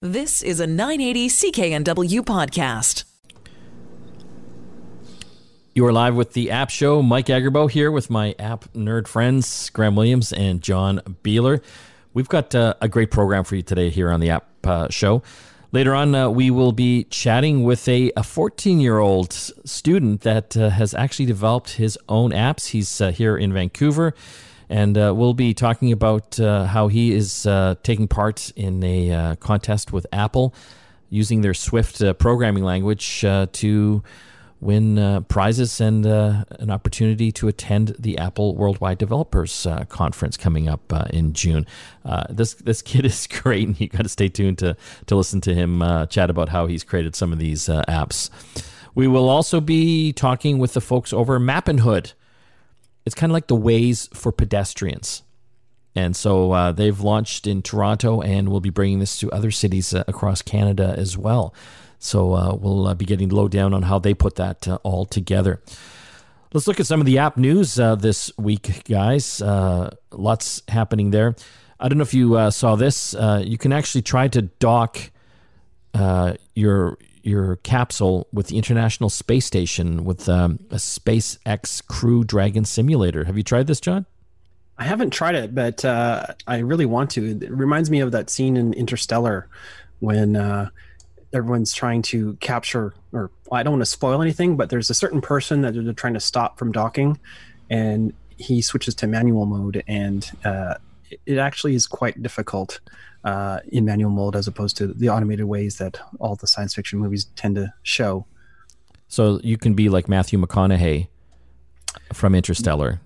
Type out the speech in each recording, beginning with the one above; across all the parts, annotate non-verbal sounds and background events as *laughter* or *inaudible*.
This is a 980 CKNW podcast. You are live with the App Show. Mike Agerbo here with my app nerd friends, Graham Williams and John Beeler. We've got uh, a great program for you today here on the App uh, Show. Later on, uh, we will be chatting with a 14 year old student that uh, has actually developed his own apps. He's uh, here in Vancouver, and uh, we'll be talking about uh, how he is uh, taking part in a contest with Apple using their Swift programming language to win uh, prizes and uh, an opportunity to attend the Apple Worldwide Developers uh, Conference coming up uh, in June. Uh, this this *laughs* kid is great, and you got to stay tuned to to listen to him uh, chat about how he's created some of these apps. We will also be talking with the folks over Mappinhood. It's kind of like the Waze for pedestrians. And so they've launched in Toronto, and we'll be bringing this to other cities across Canada as well. So uh, we'll uh, be getting low down on how they put that uh, all together. Let's look at some of the app news uh, this week, guys. Uh, lots happening there. I don't know if you uh, saw this. you can actually try to dock your your capsule with the International Space Station with um, a SpaceX Crew Dragon simulator. Have you tried this, John? I haven't tried it, but I really want to. It reminds me of that scene in Interstellar when everyone's trying to capture or I don't want to spoil anything, but there's a certain person that they're trying to stop from docking, and he switches to manual mode, and uh, it actually is quite difficult uh, in manual mode as opposed to the automated ways that all the science fiction movies tend to show. So you can be like Matthew McConaughey from Interstellar.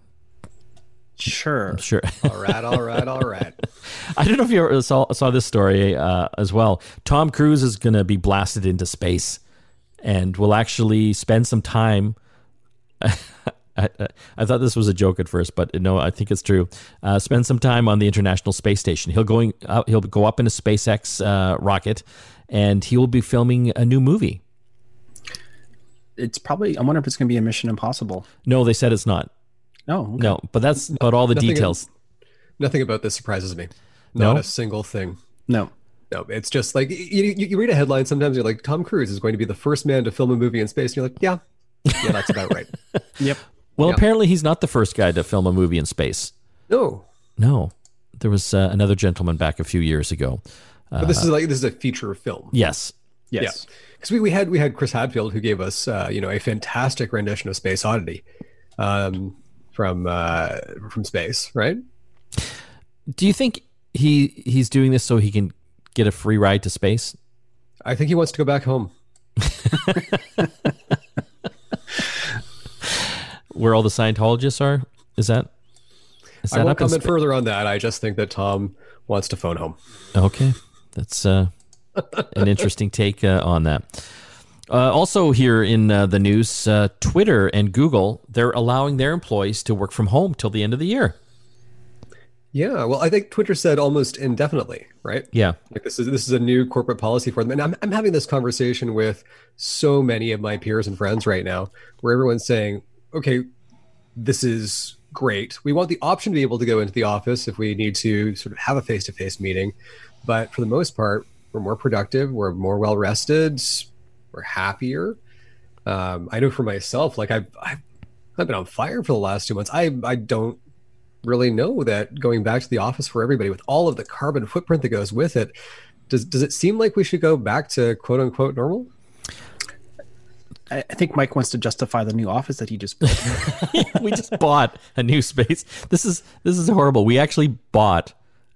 Sure. *laughs* Sure. all right, all right, all right. *laughs* I don't know if you ever saw, saw this story uh, as well. Tom Cruise is going to be blasted into space and will actually spend some time. *laughs* I, I, I, thought this was a joke at first, but no, I think it's true. Uh, spend some time on the International Space Station. He'll going uh, he'll go up in a SpaceX uh, rocket, and he will be filming a new movie. It's probably. I wonder if it's going to be a Mission Impossible. No, they said it's not. Oh, okay. no, but that's about all the nothing details. nothing about this surprises me. Not No? a single thing. No. No, it's just like you, you, you read a headline. Sometimes you're like, Tom Cruise is going to be the first man to film a movie in space. And you're like, yeah, yeah, that's about right. *laughs* Yep. Well, Yeah. apparently he's not the first guy to film a movie in space. No, No, there was uh, another gentleman back a few years ago. but this is like this is a feature film. Yes, Yes. because we, we had we had Chris Hadfield who gave us uh, you know a fantastic rendition of Space Oddity um, from uh, from space, right? Do you think he he's doing this so he can get a free ride to space? I think he wants to go back home. *laughs* Where all the Scientologists are? Is that is I that won't up in comment spa- further on that. I just think that Tom wants to phone home. Okay, that's uh, *laughs* an interesting take uh, on that. Uh, also, here in uh, the news, uh, Twitter and Google they're allowing their employees to work from home till the end of the year. Yeah, well, I think Twitter said almost indefinitely, right? Yeah, Like this is this is a new corporate policy for them, and I'm I'm having this conversation with so many of my peers and friends right now, where everyone's saying, "Okay, this is great. We want the option to be able to go into the office if we need to sort of have a face to face meeting, but for the most part, we're more productive, we're more well rested, we're happier." Um, I know for myself, like I've, I've I've been on fire for the last two months. I I don't really know that going back to the office for everybody with all of the carbon footprint that goes with it does does it seem like we should go back to quote unquote normal I, think Mike wants to justify the new office that he just built. *laughs* we just bought a new space. This is this is horrible. We actually bought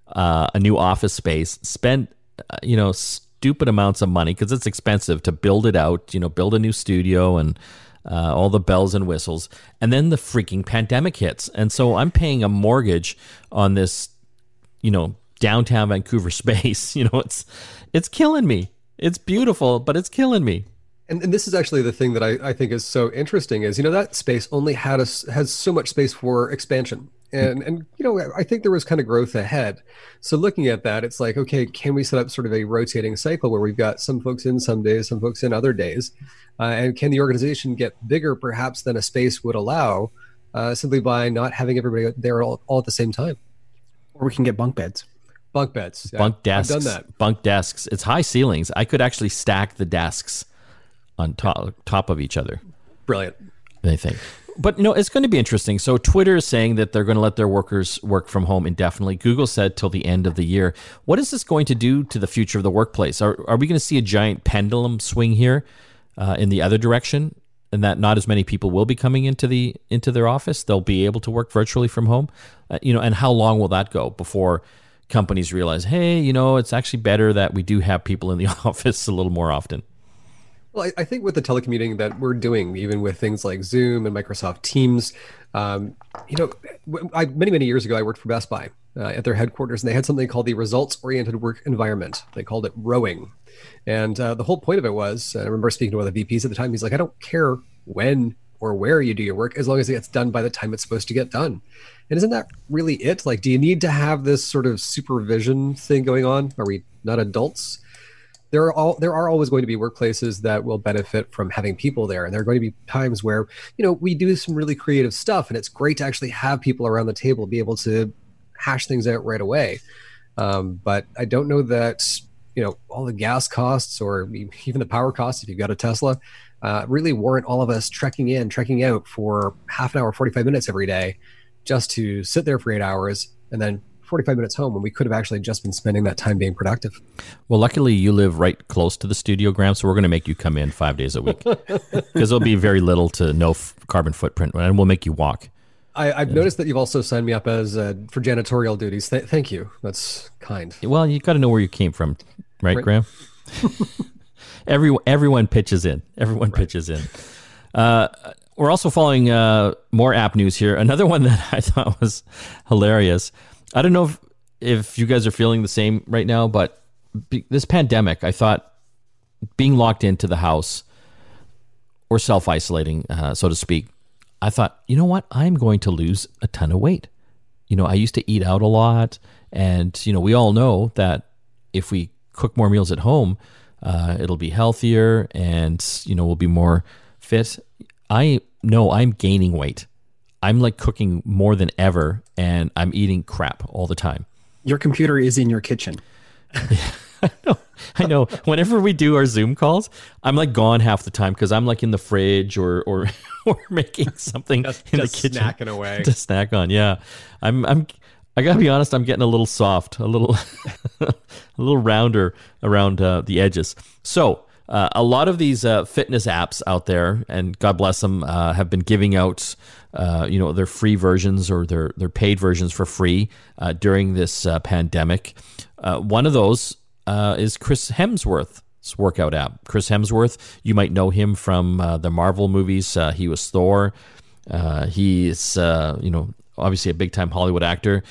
uh, a new office space. Spent uh, you know stupid amounts of money because it's expensive to build it out. You know, build a new studio and uh, all the bells and whistles. And then the freaking pandemic hits, and so I'm paying a mortgage on this. You know, downtown Vancouver *laughs* space. You know, it's it's killing me. It's beautiful, but it's killing me. And, and this is actually the thing that I, I think is so interesting is you know that space only had us has so much space for expansion and and you know i think there was kind of growth ahead so looking at that it's like okay can we set up sort of a rotating cycle where we've got some folks in some days some folks in other days uh, and can the organization get bigger perhaps than a space would allow uh, simply by not having everybody there all, all at the same time or we can get bunk beds. Bunk beds. Yeah, bunk desks. I've done that. Bunk desks. It's high ceilings. I could actually stack the desks on top top of each other. Brilliant. I think. But no, it's going to be interesting. So Twitter is saying that they're going to let their workers work from home indefinitely. Google said till the end of the year. What is this going to do to the future of the workplace? Are are we going to see a giant pendulum swing here uh, in the other direction, and that not as many people will be coming into the into their office? They'll be able to work virtually from home. Uh, you know, and how long will that go before? companies realize, hey, you know, it's actually better that we do have people in the *laughs* office a little more often. Well, I, I think with the telecommuting that we're doing, even with things like Zoom and Microsoft Teams, um, you know, I, many many years ago, I worked for Best Buy uh, at their headquarters, and they had something called the results-oriented work environment. They called it rowing, and uh, the whole point of it was, I remember speaking to one of the VPs at the time. He's like, I don't care when or where you do your work, as long as it gets done by the time it's supposed to get done. And isn't that really it? Like, do you need to have this sort of supervision thing going on? Are we not adults? There are all there are always going to be workplaces that will benefit from having people there, and there are going to be times where you know we do some really creative stuff, and it's great to actually have people around the table be able to hash things out right away. Um, but I don't know that you know all the gas costs or even the power costs if you've got a Tesla uh, really warrant all of us trekking in, trekking out for half an hour, 45 minutes every day just to sit there for eight hours and then 45 minutes home when we could have actually just been spending that time being productive. Well, luckily you live right close to the studio, Graham, so we're going to make you come in five days a week *laughs* because there'll be very little to no f- carbon footprint, and we'll make you walk. I, have noticed that you've also signed me up as uh, for janitorial duties. Th- thank you. That's kind. Well, you got to know where you came from, right, right. Graham? *laughs* Every, everyone pitches in. Everyone right. pitches in. Uh, we're also following uh, more app news here. Another one that *laughs* I thought was hilarious. I don't know if, if you guys are feeling the same right now, but be, this pandemic, I thought being locked into the house or self isolating, uh, so to speak, I thought, you know what? I'm going to lose a ton of weight. You know, I used to eat out a lot. And, you know, we all know that if we cook more meals at home, uh, it'll be healthier and, you know, we'll be more fit. I know I'm gaining weight. I'm like cooking more than ever and I'm eating crap all the time. Your computer is in your kitchen. *laughs* I know. I know. Whenever we do our Zoom calls, I'm like gone half the time because I'm like in the fridge or or *laughs* or making something just, in just the kitchen snacking away *laughs* to snack on. Yeah, I'm I'm. I gotta be honest. I'm getting a little soft, a little a little rounder around uh, the edges. So uh, a lot of these uh, fitness apps out there, and God bless them, uh, have been giving out, uh, you know, their free versions or their their paid versions for free uh, during this uh, pandemic. one of those is Chris Hemsworth's workout app. Chris Hemsworth, you might know him from the Marvel movies. he was Thor. he's, you know, obviously a big time Hollywood actor,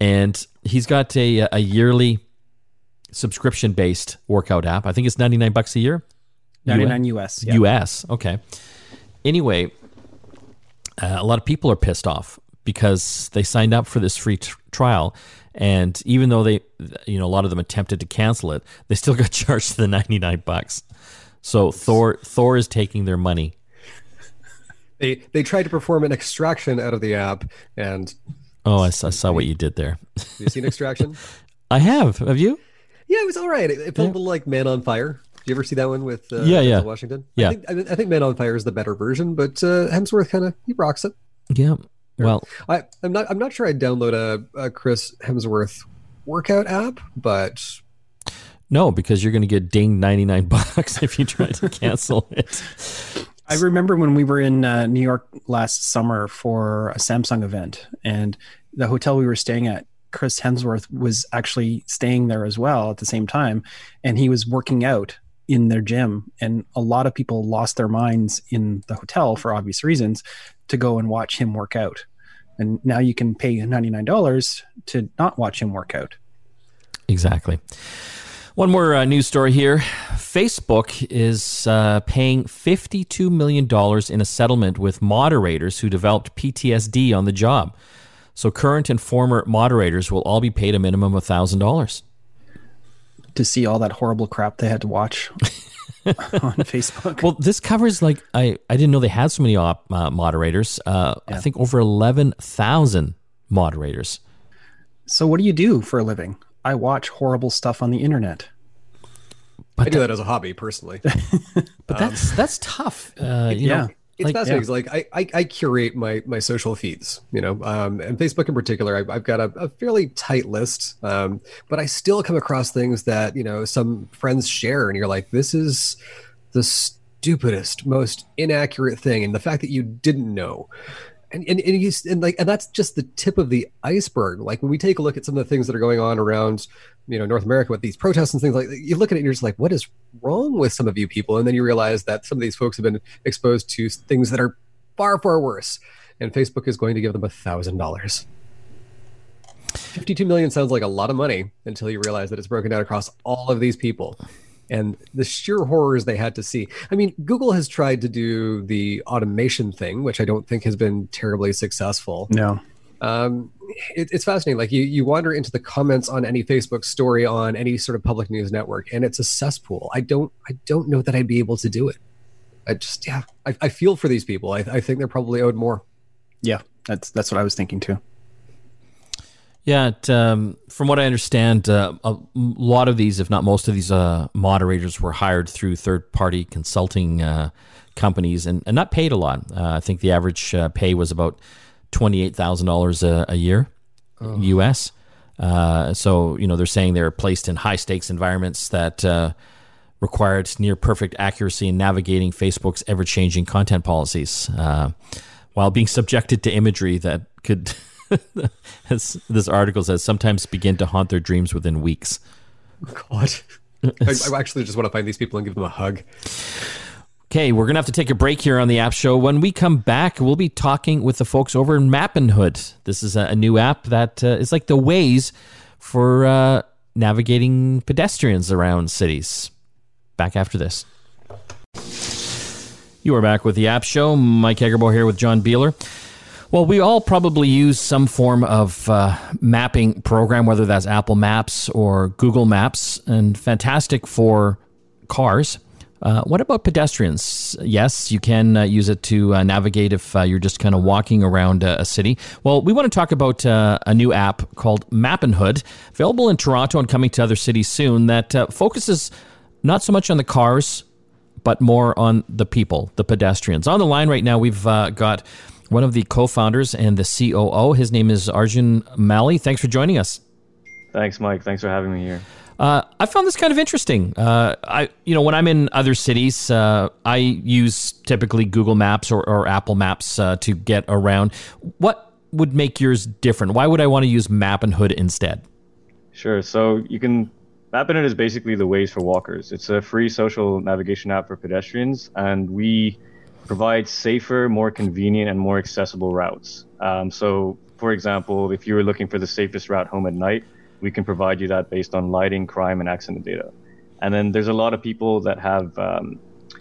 and he's got a a yearly subscription based workout app. I think it's 99 bucks a year. 99 US. Yeah. US. Okay. Anyway, uh, a lot of people are pissed off because they signed up for this free t- trial and even though they you know a lot of them attempted to cancel it, they still *laughs* got charged the 99 bucks. So Thor Thor is taking their money. They they tried to perform an extraction out of the app and Oh, I saw, I saw what you did there. You seen extraction? *laughs* I have. Have you? Yeah, it was all right. It, it felt yeah. a little like Man on Fire. Did you ever see that one with uh, yeah, yeah. Washington? Yeah, I think, I think Man on Fire is the better version, but uh, Hemsworth kind of he rocks it. Yeah. Well, I, I'm not. I'm not sure I'd download a, a Chris Hemsworth workout app, but no, because you're going to get dinged 99 *laughs* bucks if you try to cancel *laughs* it. I remember when we were in uh, New York last summer for a Samsung event, and the hotel we were staying at Chris Hemsworth was actually staying there as well at the same time, and he was working out in their gym. And a lot of people lost their minds in the hotel for obvious reasons to go and watch him work out. And now you can pay $99 to not watch him work out. Exactly. One more uh, news story here. Facebook is uh, paying $52 million in a settlement with moderators who developed PTSD on the job. So current and former moderators will all be paid a minimum of thousand dollars to see all that horrible crap they had to watch *laughs* on Facebook. Well, this covers like I I didn't know they had so many op, uh, moderators. Uh, yeah. I think over eleven thousand moderators. So what do you do for a living? I watch horrible stuff on the internet. I do that as a hobby personally. *laughs* but that's that's tough. Uh, you yeah. know, It's like, fascinating. 'cause, Like I, I, I curate my my social feeds, you know, um, and Facebook in particular. I've, I've got a, a fairly tight list, um, but I still come across things that you know some friends share, and you're like, this is the stupidest, most inaccurate thing, and the fact that you didn't know. And, and, and, you, and like and that's just the tip of the iceberg. Like when we take a look at some of the things that are going on around you know North America with these protests and things like you look at it and you're just like what is wrong with some of you people? And then you realize that some of these folks have been exposed to things that are far far worse. And Facebook is going to give them a thousand dollars. 52 million sounds like a lot of money until you realize that it's broken down across all of these people and the sheer horrors they had to see. I mean, Google has tried to do the automation thing, which I don't think has been terribly successful No. um, it, it's fascinating. Like you, you wander into the comments on any Facebook story on any sort of public news network, and it's a cesspool. I don't, I don't know that I'd be able to do it. I just, yeah, I, I feel for these people. I, I think they're probably owed more. Yeah, that's that's what I was thinking too. Yeah, it, um, from what I understand, uh, a lot of these, if not most of these, uh, moderators were hired through third-party consulting uh, companies and, and not paid a lot. Uh, I think the average uh, pay was about twenty-eight thousand dollars a year, U.S. Uh, so you know they're saying they're placed in high-stakes environments that uh, required near perfect accuracy in navigating Facebook's ever-changing content policies, uh, while being subjected to imagery that could. *laughs* *laughs* as this article says, sometimes begin to haunt their dreams within weeks. God, I, I actually just want to find these people and give them a hug. Okay, we're going to have to take a break here on the app show. When we come back, we'll be talking with the folks over in Mappinhood. This is a, a new app that uh, is like the Waze for uh, navigating pedestrians around cities. Back after this. You are back with the app show. Mike Agerbo here with John Beeler. Well, we all probably use some form of uh, mapping program, whether that's Apple Maps or Google Maps, and fantastic for cars. Uh, what about pedestrians? Yes, you can uh, use it to uh, navigate if uh, you're just kind of walking around uh, a city. Well, we want to talk about uh, a new app called Mappinhood, available in Toronto and coming to other cities soon, that focuses not so much on the cars, but more on the people, the pedestrians. On the line right now, we've got one of the co-founders and the COO. His name is Arjun Mali. Thanks for joining us. Thanks, Mike. Thanks for having me here. Uh, I found this kind of interesting. Uh, I, you know, when I'm in other cities, uh, I use typically Google Maps or, or Apple Maps uh, to get around. What would make yours different? Why would I want to use Mappinhood instead? Sure. So you can Mappinhood is basically the Waze for walkers. It's a free social navigation app for pedestrians, and we provide safer, more convenient, and more accessible routes. Um, so, for example, if you were looking for the safest route home at night, we can provide you that based on lighting, crime, and accident data. And then there's a lot of people that have, um,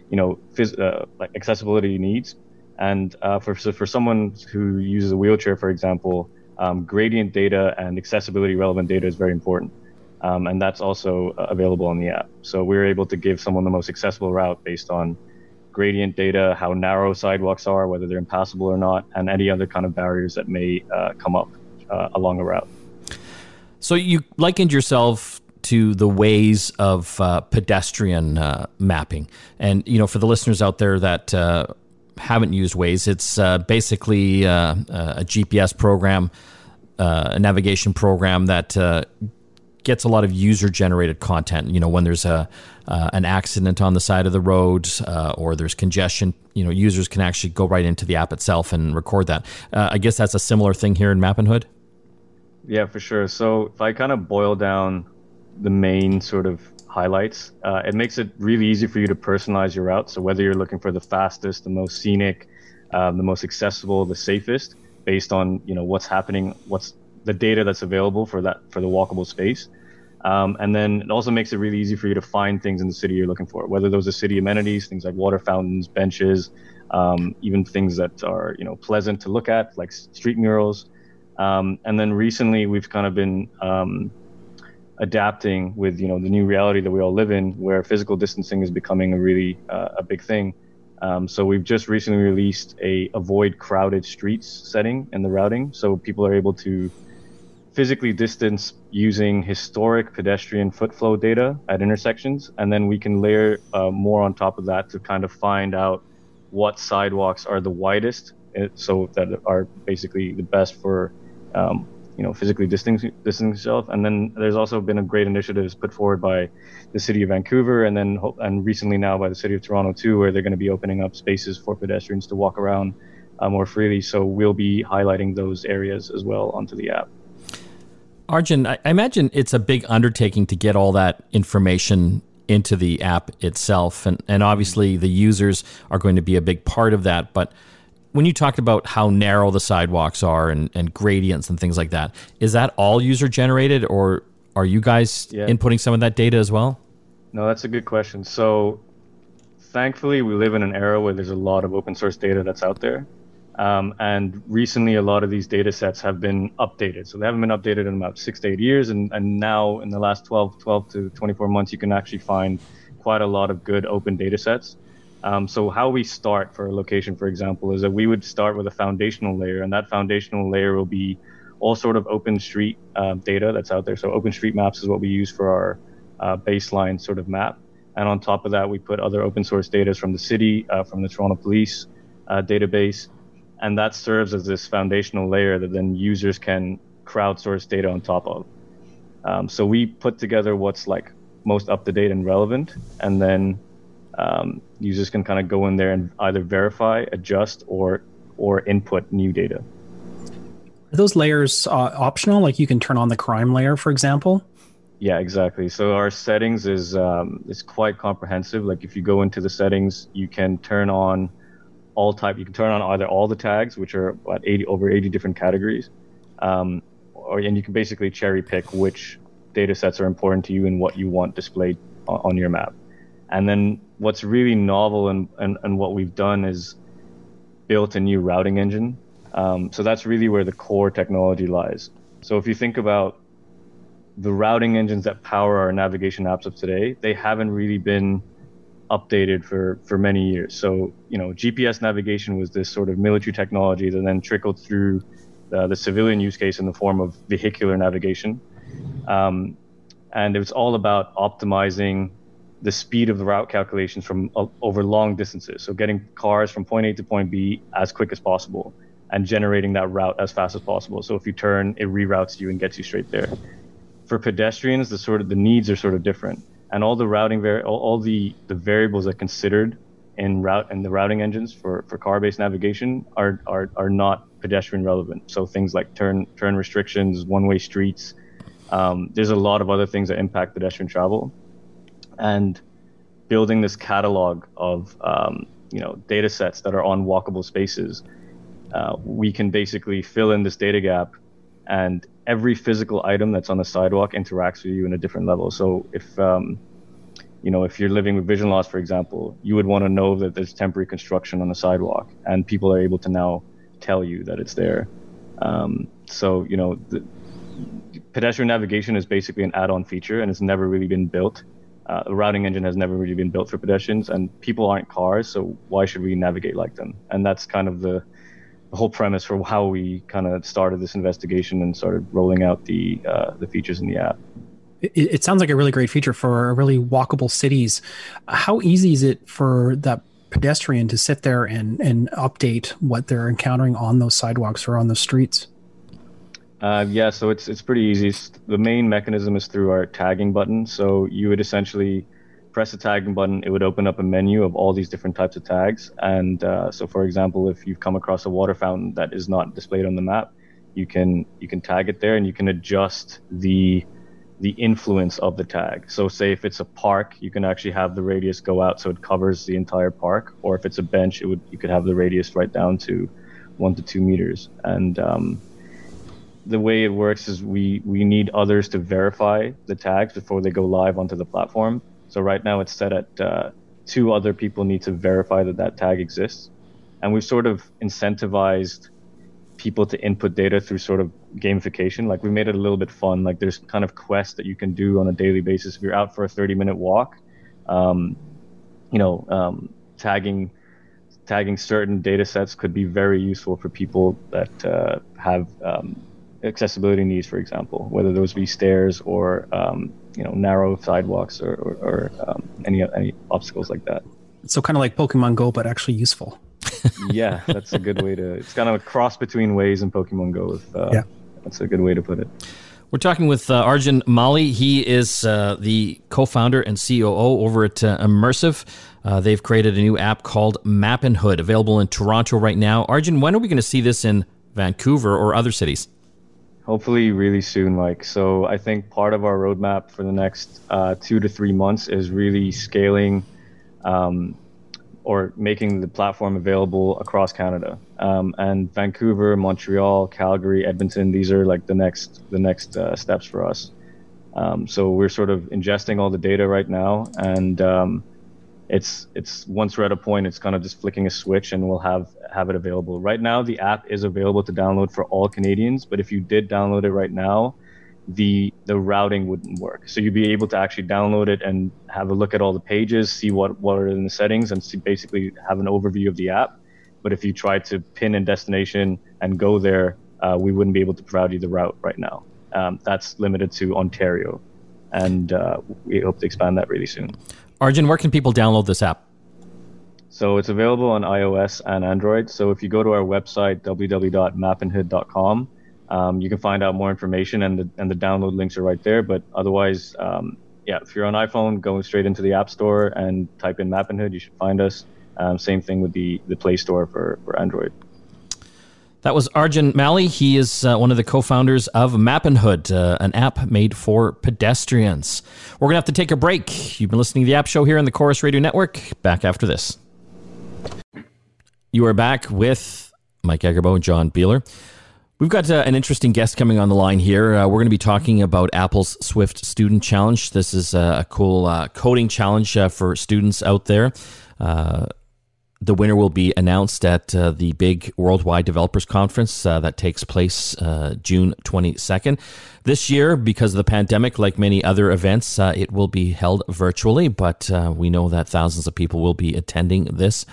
you know, phys- uh, like accessibility needs. And uh, for so for someone who uses a wheelchair, for example, um, gradient data and accessibility relevant data is very important. Um, and that's also uh, available on the app. So we're able to give someone the most accessible route based on gradient data, how narrow sidewalks are, whether they're impassable or not, and any other kind of barriers that may uh, come up uh, along a route. So you likened yourself to the Waze of uh, pedestrian uh, mapping, and you know, for the listeners out there that uh, haven't used Waze, it's uh, basically a GPS program, a navigation program that gets a lot of user-generated content. You know, when there's a uh, an accident on the side of the road uh, or there's congestion, you know, users can actually go right into the app itself and record that. Uh, I guess that's a similar thing here in Mappinhood. Yeah, for sure. So if I kind of boil down the main sort of highlights, uh, it makes it really easy for you to personalize your route. So whether you're looking for the fastest, the most scenic, um, the most accessible, the safest, based on you know what's happening, what's the data that's available for that for the walkable space. Um, and then it also makes it really easy for you to find things in the city you're looking for, whether those are city amenities, things like water fountains, benches, um, even things that are you know pleasant to look at, like street murals. Um, and then recently, we've kind of been um, adapting with you know the new reality that we all live in, where physical distancing is becoming a really uh, a big thing. Um, so we've just recently released a avoid crowded streets setting in the routing, so people are able to physically distance using historic pedestrian foot flow data at intersections, and then we can layer uh, more on top of that to kind of find out what sidewalks are the widest, eh, so that are basically the best for um, you know physically distancing, distancing yourself. And then there's also been a great initiatives put forward by the city of Vancouver, and then and recently now by the city of Toronto too, where they're going to be opening up spaces for pedestrians to walk around uh, more freely. So we'll be highlighting those areas as well onto the app. Arjun, I imagine it's a big undertaking to get all that information into the app itself. And, and obviously, the users are going to be a big part of that. But when you talked about how narrow the sidewalks are and, and gradients and things like that, is that all user generated or are you guys yeah. inputting some of that data as well? No, that's a good question. So, thankfully, we live in an era where there's a lot of open source data that's out there. Um, and recently, a lot of these data sets have been updated. So they haven't been updated in about six to eight years. And, and now, in the last 12, 12 to 24 months, you can actually find quite a lot of good open data sets. Um, so, how we start for a location, for example, is that we would start with a foundational layer, and that foundational layer will be all sort of open street uh, data that's out there. So, OpenStreetMaps is what we use for our uh, baseline sort of map. And on top of that, we put other open source data from the city, uh, from the Toronto Police uh, database, and that serves as this foundational layer that then users can crowdsource data on top of. Um, so we put together what's like most up to date and relevant, and then um, users can kind of go in there and either verify, adjust, or or input new data. Are those layers uh, optional? Like you can turn on the crime layer, for example. Yeah, exactly. So our settings is um, is quite comprehensive. Like if you go into the settings, you can turn on all type. You can turn on either all the tags, which are about 80 over 80 different categories, um, or and you can basically cherry pick which data sets are important to you and what you want displayed on, on your map. And then what's really novel and, and, and what we've done is built a new routing engine. Um, so that's really where the core technology lies. So if you think about the routing engines that power our navigation apps of today, they haven't really been updated for for many years. So you know, GPS navigation was this sort of military technology that then trickled through uh, the civilian use case in the form of vehicular navigation, um, and it was all about optimizing the speed of the route calculations from uh, over long distances. So getting cars from point A to point B as quick as possible and generating that route as fast as possible. So if you turn, it reroutes you and gets you straight there. For pedestrians, the sort of the needs are sort of different and all the routing var- all, all the, the variables that considered in route and the routing engines for, for car-based navigation are, are are not pedestrian relevant. So things like turn turn restrictions, one-way streets. Um, there's a lot of other things that impact pedestrian travel, and building this catalog of um, you know data sets that are on walkable spaces, uh, we can basically fill in this data gap, and every physical item that's on the sidewalk interacts with you in a different level. So if um, you know if you're living with vision loss, for example, you would want to know that there's temporary construction on the sidewalk, and people are able to now tell you that it's there. Um, so you know, the, pedestrian navigation is basically an add-on feature, and it's never really been built. Uh, routing engine has never really been built for pedestrians, and people aren't cars, so why should we navigate like them? And that's kind of the the whole premise for how we kind of started this investigation and started rolling out the uh, the features in the app. It, it, sounds like a really great feature for really walkable cities. How easy is it for that pedestrian to sit there and and update what they're encountering on those sidewalks or on the streets? Uh, yeah, so it's it's pretty easy. The main mechanism is through our tagging button. So you would essentially press the tagging button, it would open up a menu of all these different types of tags. And uh, so, for example, if you've come across a water fountain that is not displayed on the map, you can you can tag it there, and you can adjust the the influence of the tag. So, say if it's a park, you can actually have the radius go out so it covers the entire park. Or if it's a bench, it would you could have the radius right down to one to two meters. And um, the way it works is we we need others to verify the tags before they go live onto the platform. So right now it's set at uh, two other people need to verify that that tag exists. And we've sort of incentivized people to input data through sort of gamification. Like we made it a little bit fun. Like there's kind of quests that you can do on a daily basis. If you're out for a 30 minute walk, um, you know, um, tagging tagging certain data sets could be very useful for people that uh, have um, accessibility needs, for example, whether those be stairs or um, you know narrow sidewalks or, or, or um, any any obstacles like that. So kind of like Pokemon Go, but actually useful. *laughs* yeah, that's a good way to. It's kind of a cross between Waze and Pokemon Go. With, uh, Yeah. that's a good way to put it. We're talking with uh, Arjun Mali. He is uh, the co-founder and COO over at uh, Immersive. Uh, they've created a new app called Mappinhood, available in Toronto right now. Arjun, when are we going to see this in Vancouver or other cities? Hopefully, really soon, Mike. So I think part of our roadmap for the next uh, two to three months is really scaling um, or making the platform available across Canada. Um, and Vancouver, Montreal, Calgary, Edmonton. These are like the next the next uh, steps for us. Um, so we're sort of ingesting all the data right now, and um, it's it's once we're at a point, it's kind of just flicking a switch, and we'll have have it available. Right now, the app is available to download for all Canadians, but if you did download it right now, the the routing wouldn't work. So you'd be able to actually download it and have a look at all the pages, see what what are in the settings, and see, basically have an overview of the app. But if you try to pin in destination and go there, uh, we wouldn't be able to provide you the route right now. Um, that's limited to Ontario, and uh, we hope to expand that really soon. Arjun, where can people download this app? So it's available on iOS and Android. So if you go to our website www.mappinhood.com, um, you can find out more information, and the and the download links are right there. But otherwise, um, yeah, if you're on iPhone, go straight into the App Store and type in Mappinhood, you should find us. Um, same thing with the the Play Store for for Android. That was Arjun Mali. He is uh, one of the co-founders of Mappinhood, uh, an app made for pedestrians. We're going to have to take a break. You've been listening to the App Show here on the Corus Radio Network. Back after this. You are back with Mike Agerbo and John Beeler. We've got uh, an interesting guest coming on the line here. Uh, we're going to be talking about Apple's Swift Student Challenge. This is uh, a cool uh, coding challenge uh, for students out there. The winner will be announced at uh, the big Worldwide Developers Conference uh, that takes place uh, June 22nd. This year, because of the pandemic, like many other events, uh, it will be held virtually, but uh, we know that thousands of people will be attending this.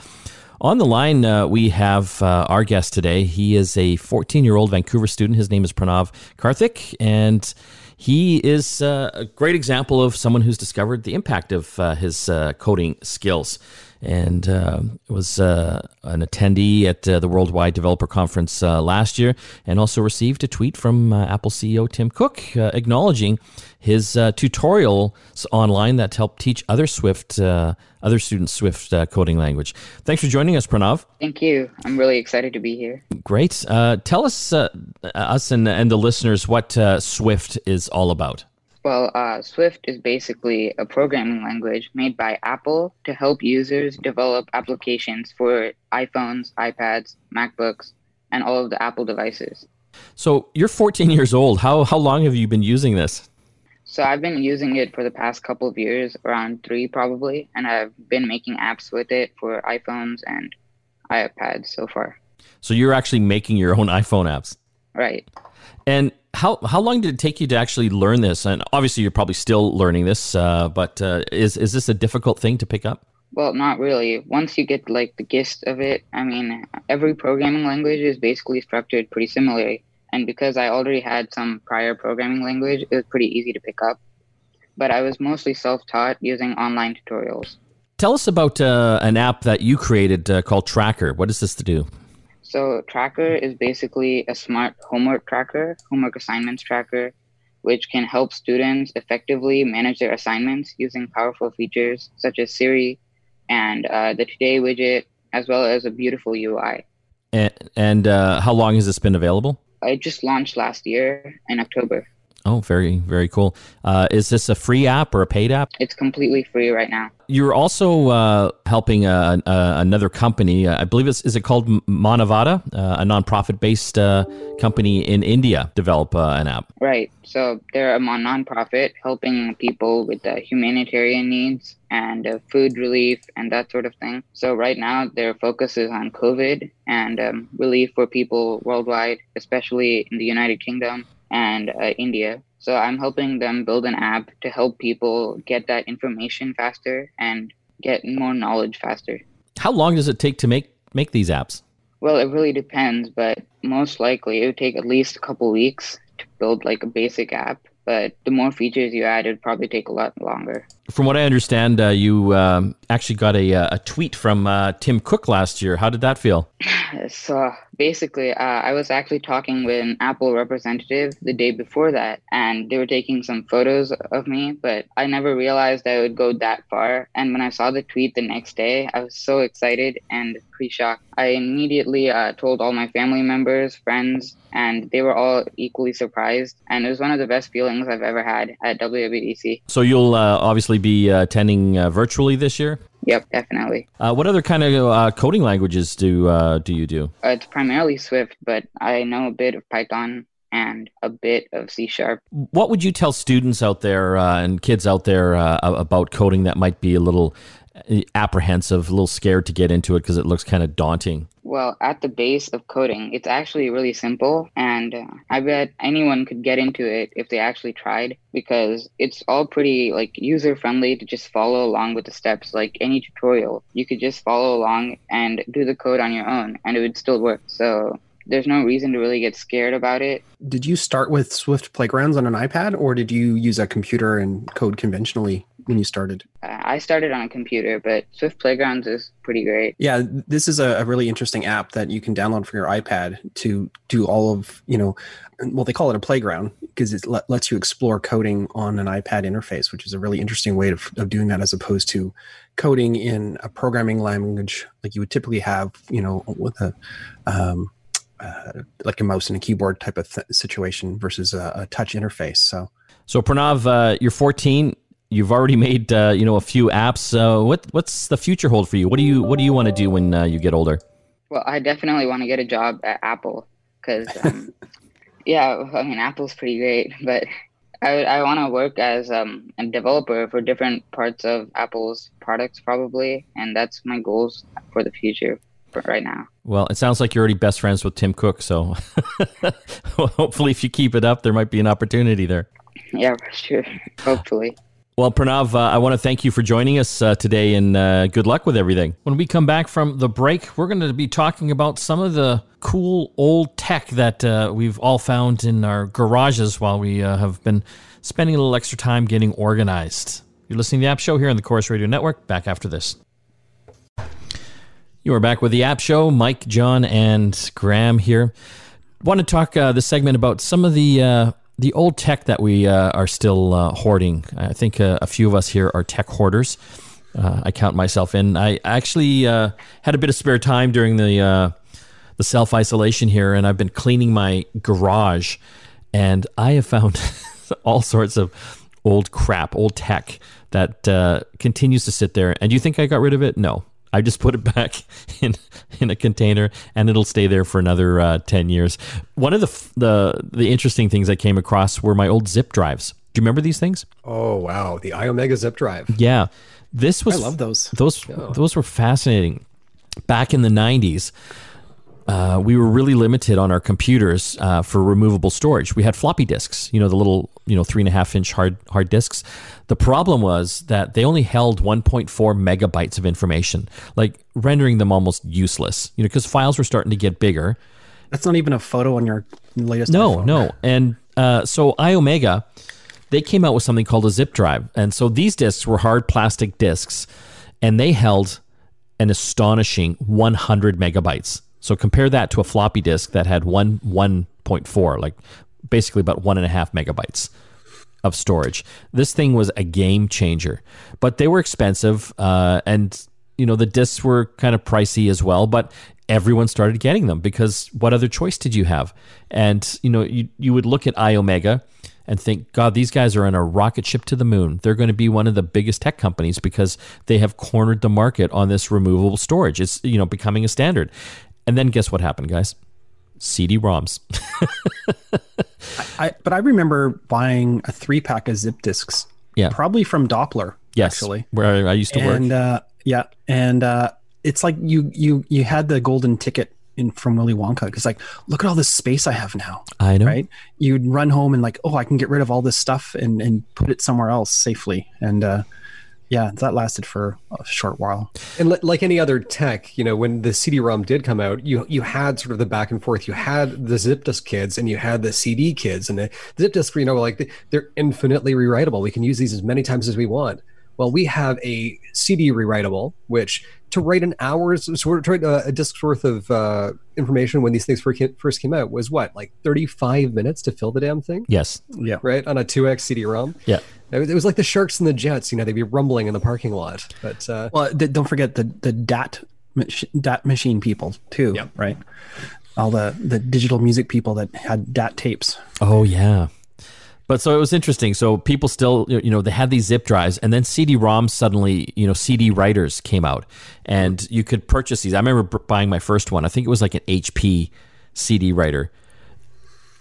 On the line, uh, we have our guest today. He is a 14 year old Vancouver student. His name is Pranav Karthik, and he is a great example of someone who's discovered the impact of his coding skills. And uh, was uh, an attendee at uh, the Worldwide Developer Conference uh, last year, and also received a tweet from uh, Apple CEO Tim Cook uh, acknowledging his uh, tutorials online that helped teach other Swift, uh, other students Swift uh, coding language. Thanks for joining us, Pranav. Thank you. I'm really excited to be here. Great. Uh, tell us, uh, us and, and the listeners, what uh, Swift is all about. Well, uh, Swift is basically a programming language made by Apple to help users develop applications for iPhones, iPads, MacBooks, and all of the Apple devices. So you're 14 years old. How how long have you been using this? So I've been using it for the past couple of years, around three probably, and I've been making apps with it for iPhones and iPads so far. So you're actually making your own iPhone apps. Right. And how how long did it take you to actually learn this? And obviously, you're probably still learning this. Uh, but uh, is is this a difficult thing to pick up? Well, not really. Once you get like the gist of it, I mean, every programming language is basically structured pretty similarly. And because I already had some prior programming language, it was pretty easy to pick up. But I was mostly self-taught using online tutorials. Tell us about uh, an app that you created uh, called Tracker. What is this to do? So Tracker is basically a smart homework tracker, homework assignments tracker, which can help students effectively manage their assignments using powerful features such as Siri and uh, the Today widget, as well as a beautiful UI. And, and uh, how long has this been available? It just launched last year in October. Oh, very, very cool. Uh, is this a free app or a paid app? It's completely free right now. You're also uh, helping uh, uh, another company. Uh, I believe it's is it called Manavada, uh, a nonprofit-based uh, company in India, develop uh, an app. Right. So they're a nonprofit helping people with humanitarian needs and uh, food relief and that sort of thing. So right now their focus is on COVID and um, relief for people worldwide, especially in the United Kingdom and uh, India. So I'm helping them build an app to help people get that information faster and get more knowledge faster. How long does it take to make make these apps? Well, it really depends, but most likely it would take at least a couple weeks to build like a basic app. But the more features you add, it'd probably take a lot longer. From what I understand, uh, you um, actually got a, uh, a tweet from uh, Tim Cook last year. How did that feel? *sighs* So basically, uh, I was actually talking with an Apple representative the day before that, and they were taking some photos of me, but I never realized I would go that far. And when I saw the tweet the next day, I was so excited and pretty shocked. I immediately uh, told all my family members, friends, and they were all equally surprised. And it was one of the best feelings I've ever had at WWDC. So you'll uh, obviously be uh, attending uh, virtually this year. Yep, definitely. Uh, what other kind of uh, coding languages do uh, do you do? Uh, it's primarily Swift, but I know a bit of Python and a bit of C Sharp. What would you tell students out there uh, and kids out there uh, about coding that might be a little apprehensive, a little scared to get into it because it looks kind of daunting? Well, at the base of coding, it's actually really simple, and uh, I bet anyone could get into it if they actually tried because it's all pretty like user friendly to just follow along with the steps. Like any tutorial, you could just follow along and do the code on your own, and it would still work. So there's no reason to really get scared about it. Did you start with Swift Playgrounds on an iPad, or did you use a computer and code conventionally when you started? Uh, I started on a computer, but Swift Playgrounds is pretty great. Yeah, this is a, a really interesting app that you can download for your iPad to do all of you know. Well, they call it a playground because it let, lets you explore coding on an iPad interface, which is a really interesting way of, of doing that as opposed to coding in a programming language like you would typically have, you know, with a um, uh, like a mouse and a keyboard type of th- situation versus a, a, touch interface. So, so Pranav, uh, you're 14. You've already made uh, you know a few apps. Uh, what what's the future hold for you? What do you what do you want to do when uh, you get older? Well, I definitely want to get a job at Apple because, um, *laughs* yeah, I mean Apple's pretty great, but I I want to work as um, a developer for different parts of Apple's products probably, and that's my goals for the future right now. Well, it sounds like you're already best friends with Tim Cook, so *laughs* hopefully, if you keep it up, there might be an opportunity there. Yeah, sure. Hopefully. Well, Pranav, uh, I want to thank you for joining us uh, today and uh, good luck with everything. When we come back from the break, we're going to be talking about some of the cool old tech that uh, we've all found in our garages while we uh, have been spending a little extra time getting organized. You're listening to the App Show here on the Corus Radio Network. Back after this. You are back with the App Show. Mike, John, and Graham here. Want to talk uh, this segment about some of the the old tech that we uh, are still uh, hoarding. I think uh, a few of us here are tech hoarders. Uh, I count myself in. I actually had a bit of spare time during the the self isolation here, and I've been cleaning my garage, and I have found *laughs* all sorts of old crap, old tech that continues to sit there. And you think I got rid of it? No, I just put it back *laughs* in in a container, and it'll stay there for another uh, ten years. One of the the the interesting things I came across were my old zip drives. Do you remember these things? Oh wow, the Iomega zip drive. Yeah, this was. I love those. Those those were fascinating. Back in the nineties, uh, we were really limited on our computers uh, for removable storage. We had floppy disks, you know, the little, you know, three and a half inch hard hard disks. The problem was that they only held 1.4 megabytes of information, like rendering them almost useless. You know, because files were starting to get bigger. That's not even a photo on your latest. No, iPhone. no, and uh, so Iomega, they came out with something called a zip drive, and so these disks were hard plastic disks, and they held an astonishing 100 megabytes. So compare that to a floppy disk that had one 1.4, like basically about one and a half megabytes of storage. This thing was a game changer, but they were expensive, uh, and you know the discs were kind of pricey as well. But everyone started getting them because what other choice did you have? And you know you you would look at Iomega and think, God, these guys are on a rocket ship to the moon. They're going to be one of the biggest tech companies because they have cornered the market on this removable storage. It's you know becoming a standard. And then guess what happened, guys? CD-ROMs. *laughs* I, but I remember buying a three pack of zip disks. Yeah. Probably from Doppler. Yes, Actually. where I used to work. And uh, yeah, and uh, it's like you you you had the golden ticket in from Willy Wonka because like look at all this space I have now. I know. Right? You'd run home and like oh I can get rid of all this stuff and and put it somewhere else safely. And uh, yeah, that lasted for a short while. And li- like any other tech, you know, when the CD-ROM did come out, you you had sort of the back and forth. You had the zip disk kids, and you had the CD kids, and the, the zip disk, you know, like they're infinitely rewritable. We can use these as many times as we want. Well, we have a CD rewritable, which to write an hour's sort of a, a disk's worth of uh, information when these things first came out was what like 35 minutes to fill the damn thing. Yes. Yeah. Right on a 2x CD-ROM. Yeah. It was like the sharks and the jets. You know, they'd be rumbling in the parking lot. But uh, well, don't forget the the DAT DAT machine people too. Yep. Right. All the the digital music people that had DAT tapes. Oh yeah. But so it was interesting. So people still, you know, they had these zip drives, and then CD-ROMs suddenly, you know, CD writers came out, and you could purchase these. I remember buying my first one. I think it was like an HP CD writer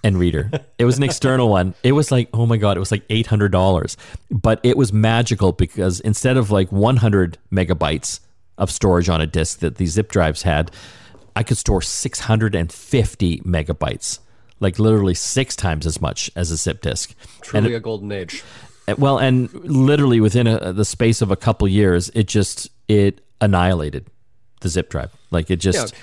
and reader. It was an external one. It was like, oh my god, it was like eight hundred dollars, but it was magical because instead of like one hundred megabytes of storage on a disk that these zip drives had, I could store six hundred and fifty megabytes like literally six times as much as a zip disk. Truly and a golden age. Uh, well, and literally within a, the space of a couple years, it just it annihilated the zip drive. Like it just. Yeah.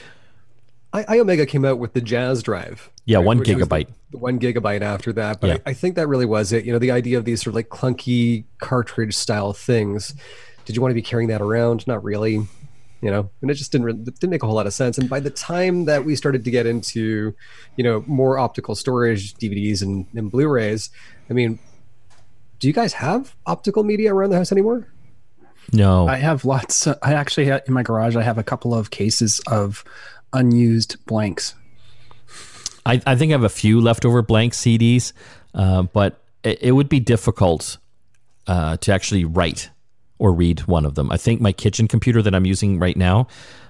I, Iomega came out with the Jaz drive. Yeah, right, one gigabyte. The, one gigabyte after that, but yeah. I, I think that really was it. You know, the idea of these sort of like clunky cartridge style things. Did you want to be carrying that around? Not really you know, and it just didn't didn't make a whole lot of sense. And by the time that we started to get into, you know, more optical storage, DVDs and, and Blu-rays, I mean, do you guys have optical media around the house anymore? No, I have lots. I actually have, in my garage. I have a couple of cases of unused blanks. I, I think I have a few leftover blank CDs, uh, but it, it, would be difficult uh, to actually write or read one of them. I think my kitchen computer that I'm using right now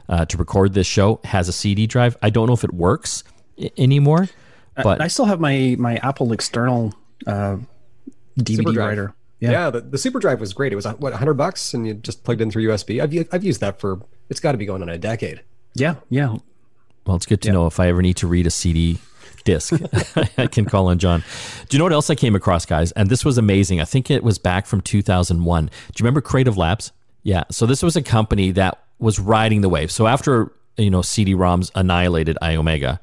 uh, to record this show has a CD drive. I don't know if it works I- anymore, but I, I, still have my my Apple external uh, DVD writer. Yeah, yeah the, the Super Drive was great. It was what 100 bucks, and you just plugged in through USB. I've I've used that for it's got to be going on a decade. Yeah, yeah. Well, it's good to yeah. know if I ever need to read a CD disc. *laughs* I can call on John. Do you know what else I came across, guys? And this was amazing. I think it was back from 2001. Do you remember Creative Labs? Yeah. So this was a company that was riding the wave. So after you know CD-ROMs annihilated Iomega,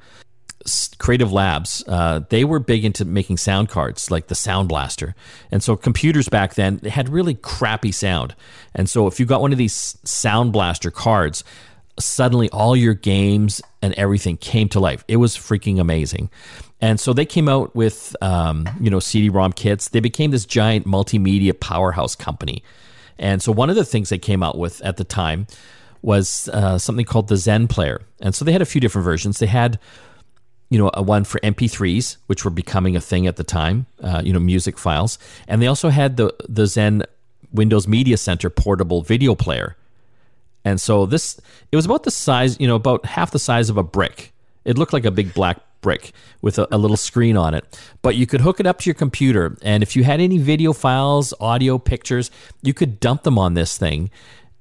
Creative Labs, uh, they were big into making sound cards like the Sound Blaster. And so computers back then had really crappy sound. And so if you got one of these Sound Blaster cards, suddenly all your games and everything came to life. It was freaking amazing. And so they came out with, um, you know, CD-ROM kits. They became this giant multimedia powerhouse company. And so one of the things they came out with at the time was uh, something called the Zen Player. And so they had a few different versions. They had, you know, a one for MP3s, which were becoming a thing at the time, uh, you know, music files. And they also had the the Zen Windows Media Center portable video player and so this, it was about the size, you know, about half the size of a brick. It looked like a big black brick with a, a, little screen on it. But you could hook it up to your computer. And if you had any video files, audio, pictures, you could dump them on this thing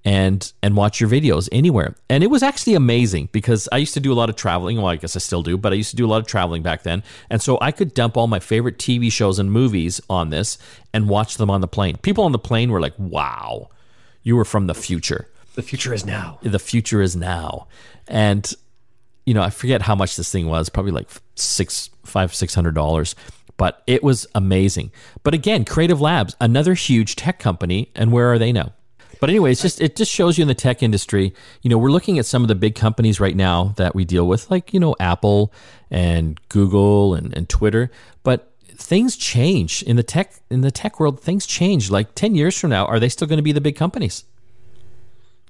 and and watch your videos anywhere. And it was actually amazing because I used to do a lot of traveling. Well, I guess I still do, but I used to do a lot of traveling back then. And so I could dump all my favorite TV shows and movies on this and watch them on the plane. People on the plane were like, "Wow, you were from the future." The future is now. The future is now. And, you know, I forget how much this thing was, probably like six, five, six hundred dollars. But it was amazing. But again, Creative Labs, another huge tech company, and where are they now? But anyway, it's just it just shows you in the tech industry. You know, we're looking at some of the big companies right now that we deal with, like you know Apple and Google and, and Twitter. But things change in the tech in the tech world. Things change. Like ten years from now, are they still going to be the big companies?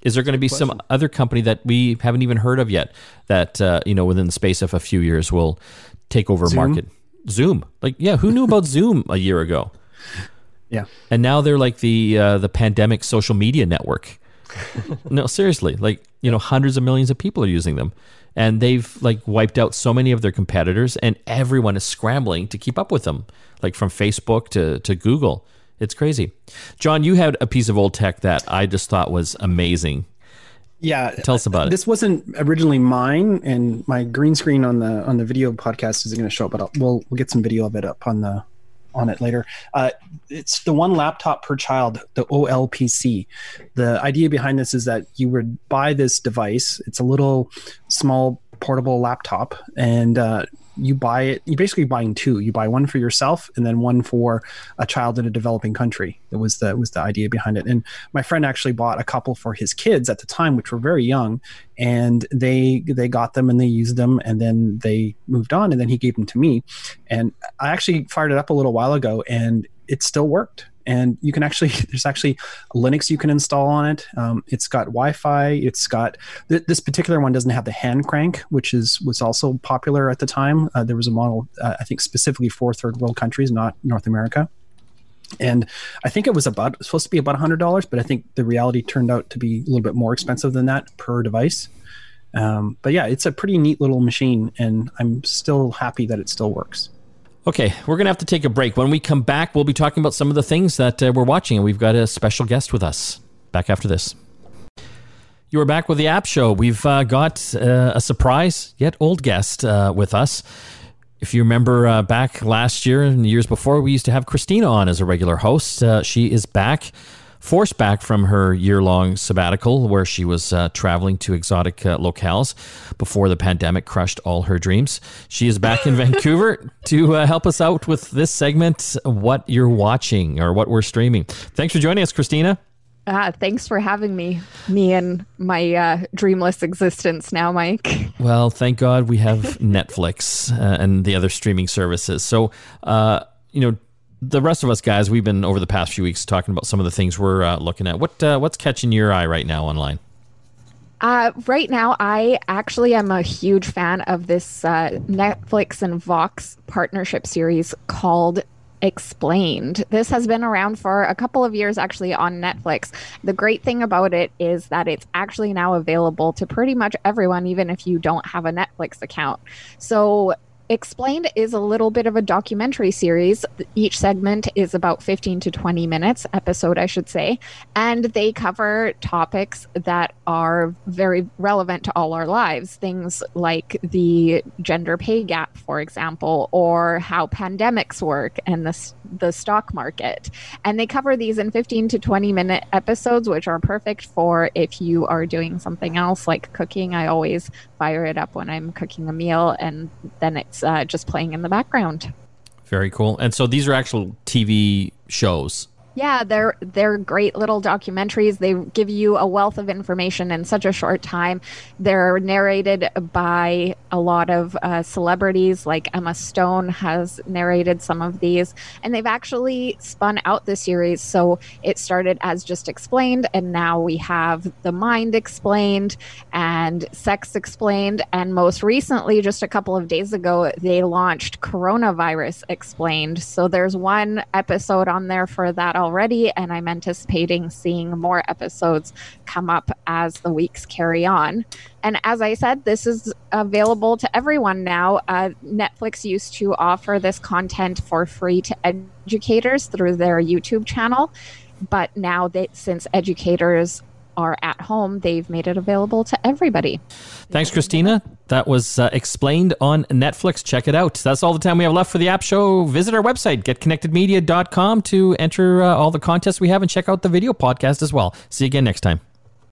Is there going to be some other company that we haven't even heard of yet that uh, you know within the space of a few years will take over Zoom? market? Zoom, like yeah, who knew about Zoom a year ago? *laughs* Yeah, and now they're like the uh, the pandemic social media network. *laughs* no, seriously, like you know, hundreds of millions of people are using them, and they've like wiped out so many of their competitors, and everyone is scrambling to keep up with them, like from Facebook to to Google. It's crazy. John, you had a piece of old tech that I just thought was amazing. Yeah, tell us about it. This wasn't originally mine, and my green screen on the on the video podcast isn't going to show up, but I'll, we'll we'll get some video of it up on the on it later. Uh, it's the one laptop per child, the OLPC. The idea behind this is that you would buy this device. It's a little small portable laptop, and uh, you buy it. You're basically buying two. You buy one for yourself, and then one for a child in a developing country. That was the was the idea behind it. And my friend actually bought a couple for his kids at the time, which were very young, and they they got them and they used them, and then they moved on, and then he gave them to me, and I actually fired it up a little while ago, and it still worked and you can actually *laughs* there's actually linux you can install on it. Um, it's got wi-fi it's got th- this particular one doesn't have the hand crank which is was also popular at the time. Uh, there was a model uh, i think specifically for third world countries not north america. And i think it was about supposed to be about $100 but i think the reality turned out to be a little bit more expensive than that per device. Um, but yeah it's a pretty neat little machine and i'm still happy that it still works Okay, we're going to have to take a break. When we come back, we'll be talking about some of the things that uh, we're watching, and we've got a special guest with us. Back after this. You are back with the App Show. We've uh, got uh, a surprise, yet old guest uh, with us. If you remember uh, back last year and years before, we used to have Christina on as a regular host. Uh, she is back forced back from her year long sabbatical where she was uh, traveling to exotic uh, locales before the pandemic crushed all her dreams. She is back in *laughs* Vancouver to uh, help us out with this segment What You're Watching or What We're Streaming. Thanks for joining us, Christina. Uh, thanks for having me, me and my uh, dreamless existence now, Mike. *laughs* Well, thank God we have Netflix uh, and the other streaming services. So, uh, you know, the rest of us guys, we've been over the past few weeks talking about some of the things we're uh, looking at. What uh, what's catching your eye right now online? Uh, right now, I actually am a huge fan of this uh, Netflix and Vox partnership series called Explained. This has been around for a couple of years actually on Netflix. The great thing about it is that it's actually now available to pretty much everyone, even if you don't have a Netflix account. So Explained is a little bit of a documentary series. Each segment is about 15 to 20 minutes, episode, I should say. And they cover topics that are very relevant to all our lives. Things like the gender pay gap, for example, or how pandemics work and the, the stock market. And they cover these in 15 to 20 minute episodes, which are perfect for if you are doing something else like cooking. I always fire it up when I'm cooking a meal, and then it's uh, just playing in the background. Very cool. And so these are actual TV shows. Yeah, they're they're great little documentaries. They give you a wealth of information in such a short time. They're narrated by a lot of uh, celebrities, like Emma Stone has narrated some of these, and they've actually spun out the series. So it started as just explained, and now we have the mind explained and sex explained, and most recently, just a couple of days ago, they launched coronavirus explained. So there's one episode on there for that already, and I'm anticipating seeing more episodes come up as the weeks carry on. And as I said, this is available to everyone now. Uh, Netflix used to offer this content for free to educators through their YouTube channel, but now that since educators are at home, they've made it available to everybody. Thanks, Christina. That was uh, explained on Netflix. Check it out. That's all the time we have left for the app show. Visit our website, getconnectedmedia.com, to enter uh, all the contests we have and check out the video podcast as well. See you again next time.